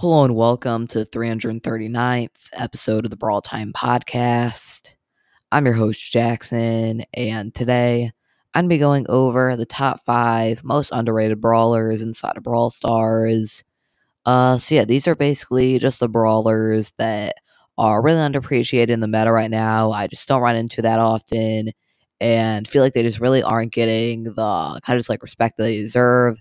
Hello and welcome to the 339th episode of the Brawl Time Podcast. I'm your host, Jackson, and today I'm going to be going over the top five most underrated brawlers inside of Brawl Stars. Uh, so, yeah, these are basically just the brawlers that are really underappreciated in the meta right now. I just don't run into that often and feel like they just really aren't getting the kind of just like respect that they deserve.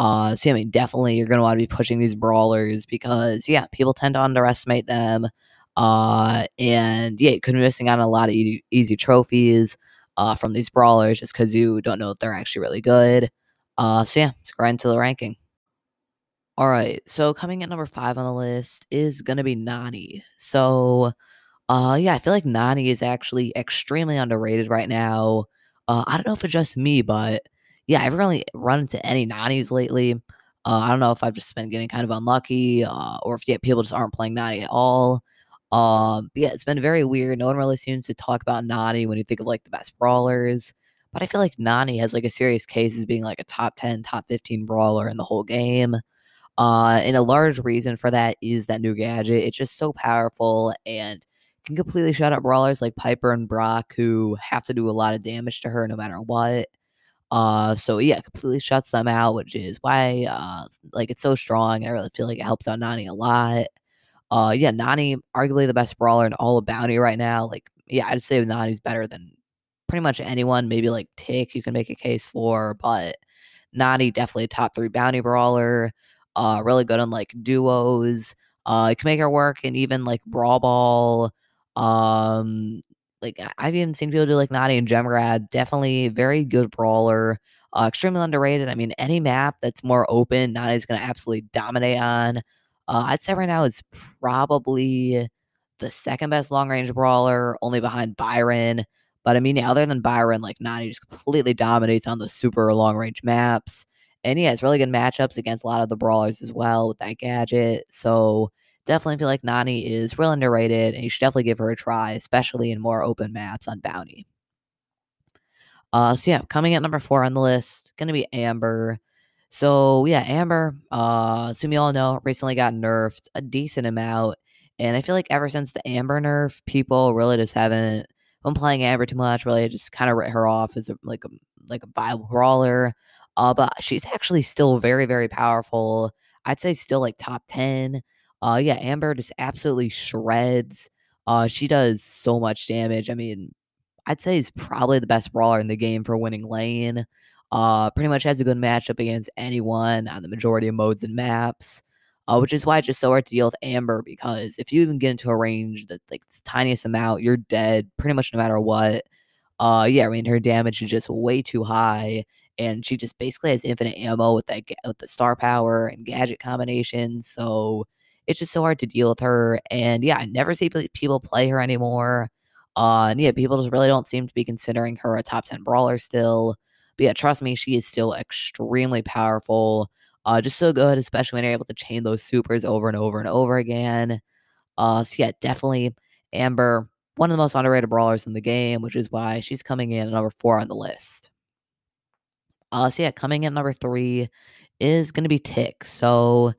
Uh, so, I mean, definitely you're going to want to be pushing these brawlers because, yeah, people tend to underestimate them. Uh, and yeah, you could be missing out on a lot of easy, easy trophies uh, from these brawlers just because you don't know if they're actually really good. Uh, so, yeah, let's right into the ranking. All right, so coming at number five on the list is going to be Nani. So, uh, yeah, I feel like Nani is actually extremely underrated right now. Uh, I don't know if it's just me, but yeah, I've really run into any Nanis lately. Uh, I don't know if I've just been getting kind of unlucky, uh, or if yeah, people just aren't playing Nani at all. Um, yeah, it's been very weird. No one really seems to talk about Nani when you think of like the best brawlers. But I feel like Nani has like a serious case as being like a top 10, top 15 brawler in the whole game. Uh, and a large reason for that is that new gadget. It's just so powerful and can completely shut up brawlers like Piper and Brock who have to do a lot of damage to her no matter what. Uh, so yeah, completely shuts them out, which is why uh, like it's so strong. and I really feel like it helps out Nani a lot. Uh, yeah, Nani arguably the best brawler in all of Bounty right now. Like, yeah, I'd say Nani's better than pretty much anyone. Maybe like Tick, you can make a case for, but Nani definitely top three Bounty brawler. Uh, really good on like duos. Uh, you can make her work and even like Brawl Ball. Um, like I've even seen people do like Nani and Gem Grab. Definitely very good brawler. Uh, extremely underrated. I mean, any map that's more open, Nani's going to absolutely dominate on. Uh, I'd say right now is probably the second best long range brawler, only behind Byron. But I mean, other than Byron, like Nani just completely dominates on the super long range maps. And yeah, it's really good matchups against a lot of the brawlers as well with that gadget. So definitely feel like Nani is real underrated, and you should definitely give her a try, especially in more open maps on Bounty. Uh, so yeah, coming at number four on the list, gonna be Amber. So yeah, Amber, uh, assume you all know, recently got nerfed a decent amount, and I feel like ever since the Amber nerf, people really just haven't been playing Amber too much. Really, just kind of write her off as a, like a like a viable brawler. Uh, but she's actually still very very powerful. I'd say still like top ten. Uh, yeah, Amber just absolutely shreds. Uh, she does so much damage. I mean, I'd say he's probably the best brawler in the game for winning lane. Uh, pretty much has a good matchup against anyone on the majority of modes and maps. Uh, which is why it's just so hard to deal with Amber because if you even get into a range that like tiniest amount, you're dead pretty much no matter what. Uh, yeah, I mean her damage is just way too high, and she just basically has infinite ammo with that with the star power and gadget combinations. So it's just so hard to deal with her. And yeah, I never see people play her anymore. Uh, and yeah, people just really don't seem to be considering her a top 10 brawler still. But yeah, trust me, she is still extremely powerful. Uh, just so good, especially when you're able to chain those supers over and over and over again. Uh, so yeah, definitely Amber, one of the most underrated brawlers in the game, which is why she's coming in at number four on the list. Uh, so yeah, coming in number three is going to be Tick. So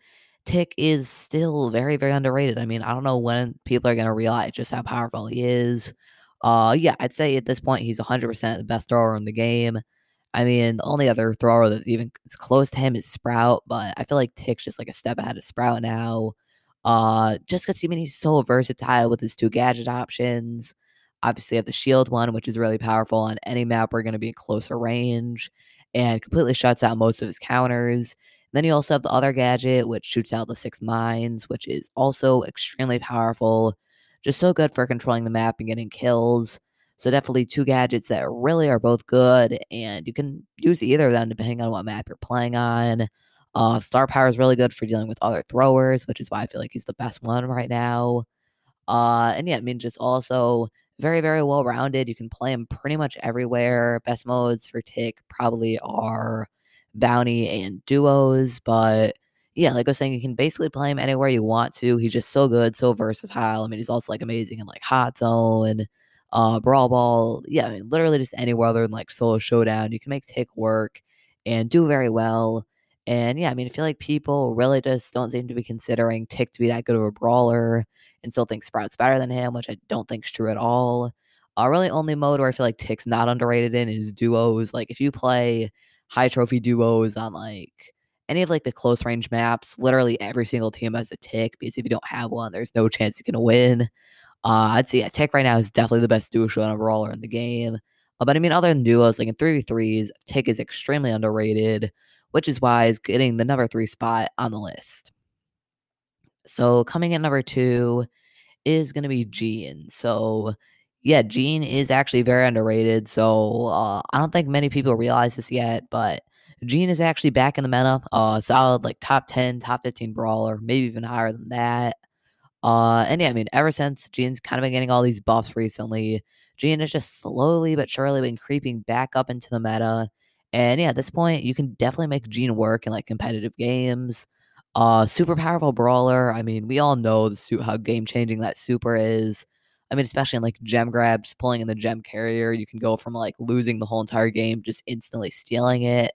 Tick is still very, very underrated. I mean, I don't know when people are going to realize just how powerful he is. Uh, yeah, I'd say at this point he's 100% the best thrower in the game. I mean, the only other thrower that's even as close to him is Sprout, but I feel like Tick's just like a step ahead of Sprout now. Uh, just because I mean he's so versatile with his two gadget options. Obviously, have the shield one, which is really powerful on any map we're going to be in closer range, and completely shuts out most of his counters. Then you also have the other gadget, which shoots out the six mines, which is also extremely powerful. Just so good for controlling the map and getting kills. So definitely two gadgets that really are both good, and you can use either of them depending on what map you're playing on. Uh, Star Power is really good for dealing with other throwers, which is why I feel like he's the best one right now. Uh, and yeah, I mean, just also very, very well rounded. You can play him pretty much everywhere. Best modes for Tick probably are bounty and duos. But yeah, like I was saying, you can basically play him anywhere you want to. He's just so good, so versatile. I mean, he's also like amazing in like hot zone, uh, brawl ball. Yeah, I mean, literally just anywhere other than like solo showdown. You can make Tick work and do very well. And yeah, I mean, I feel like people really just don't seem to be considering Tick to be that good of a brawler and still think Sprout's better than him, which I don't think is true at all. Uh, really, only mode where I feel like Tick's not underrated in is duos. Like, if you play high trophy duos on like any of like the close range maps, literally every single team has a Tick because if you don't have one, there's no chance you're gonna win. Uh, I'd say yeah, Tick right now is definitely the best duo showdown brawler in the game. Uh, but I mean, other than duos, like in 3v3s, Tick is extremely underrated, which is why he's getting the number three spot on the list. So coming at number two is going to be Gene. So yeah, Gene is actually very underrated. So uh, I don't think many people realize this yet, but Gene is actually back in the meta. Uh, solid like top 10, top 15 brawler, maybe even higher than that. Uh, and yeah, I mean, ever since Gene's kind of been getting all these buffs recently, Gene has just slowly but surely been creeping back up into the meta. And yeah, at this point, you can definitely make Gene work in like competitive games. Uh, super powerful brawler. I mean, we all know the how game changing that super is. I mean, especially in like gem grabs, pulling in the gem carrier, you can go from like losing the whole entire game, just instantly stealing it.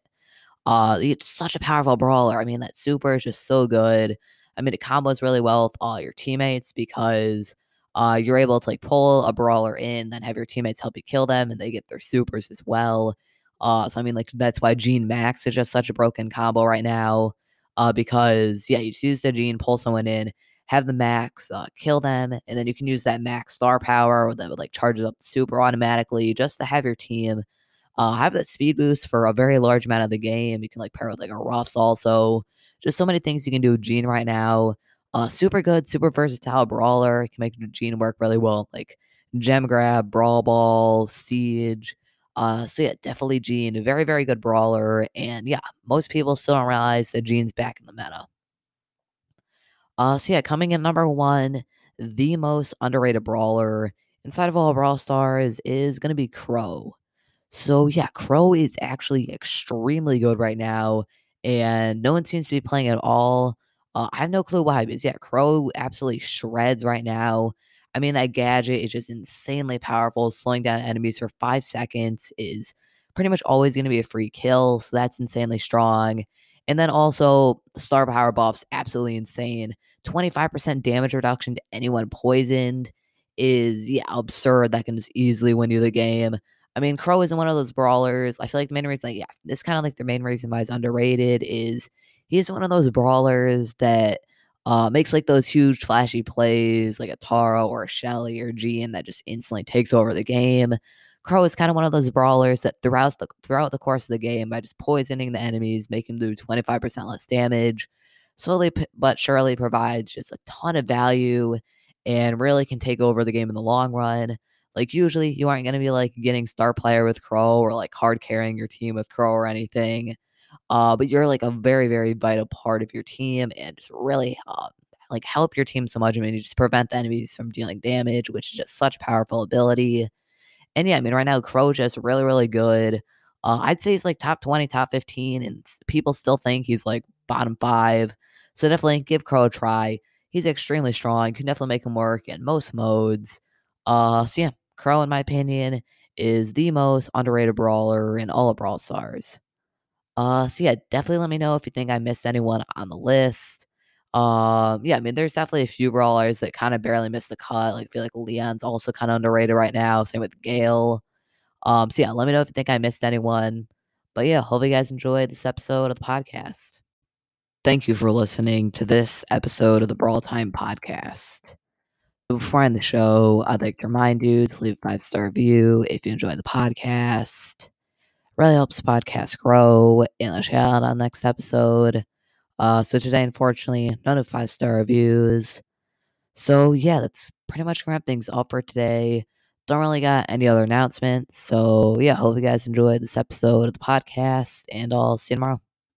Uh, it's such a powerful brawler. I mean, that super is just so good. I mean, it combos really well with all your teammates because uh, you're able to like pull a brawler in, then have your teammates help you kill them, and they get their supers as well. Uh, so I mean, like that's why Gene Max is just such a broken combo right now. Uh, because yeah, you just use the Gene, pull someone in, have the Max, uh, kill them, and then you can use that Max star power that would like charges up super automatically just to have your team uh, have that speed boost for a very large amount of the game. You can like pair with like a Ruffs also. Just so many things you can do with Gene right now. Uh, super good, super versatile brawler. You can make Gene work really well, like Gem Grab, Brawl Ball, Siege. Uh, so yeah, definitely Gene, very very good brawler, and yeah, most people still don't realize that Gene's back in the meta. Uh, so yeah, coming in number one, the most underrated brawler inside of all Brawl Stars is gonna be Crow. So yeah, Crow is actually extremely good right now, and no one seems to be playing at all. Uh, I have no clue why, but yeah, Crow absolutely shreds right now. I mean, that gadget is just insanely powerful. Slowing down enemies for five seconds is pretty much always going to be a free kill, so that's insanely strong. And then also, star power buffs absolutely insane. 25% damage reduction to anyone poisoned is yeah absurd. That can just easily win you the game. I mean, Crow isn't one of those brawlers. I feel like the main reason, like, yeah, this kind of like the main reason why he's underrated is he's one of those brawlers that uh, makes like those huge flashy plays like a Tara or a Shelly or Gene that just instantly takes over the game. Crow is kind of one of those brawlers that throughout the throughout the course of the game by just poisoning the enemies, make him do 25% less damage, slowly but surely provides just a ton of value and really can take over the game in the long run. Like usually you aren't gonna be like getting star player with Crow or like hard carrying your team with Crow or anything. Uh, but you're like a very, very vital part of your team and just really uh, like help your team so much. I mean, you just prevent the enemies from dealing damage, which is just such powerful ability. And yeah, I mean, right now Crow just really, really good. Uh, I'd say he's like top 20, top 15, and people still think he's like bottom five. So definitely give Crow a try. He's extremely strong. Can definitely make him work in most modes. Uh, so yeah, Crow, in my opinion, is the most underrated brawler in all of Brawl Stars. Uh, so yeah, definitely let me know if you think I missed anyone on the list. Um, yeah, I mean, there's definitely a few brawlers that kind of barely missed the cut. Like, I feel like Leon's also kind of underrated right now. Same with Gale. Um, so yeah, let me know if you think I missed anyone. But yeah, hope you guys enjoyed this episode of the podcast. Thank you for listening to this episode of the Brawl Time podcast. Before I end the show, I'd like to remind you to leave a five star review if you enjoy the podcast. It Really helps the podcast grow and I'll shout out on next episode. Uh, so today, unfortunately, none of five star reviews. So yeah, that's pretty much gonna wrap things up for today. Don't really got any other announcements. So yeah, hope you guys enjoyed this episode of the podcast, and I'll see you tomorrow.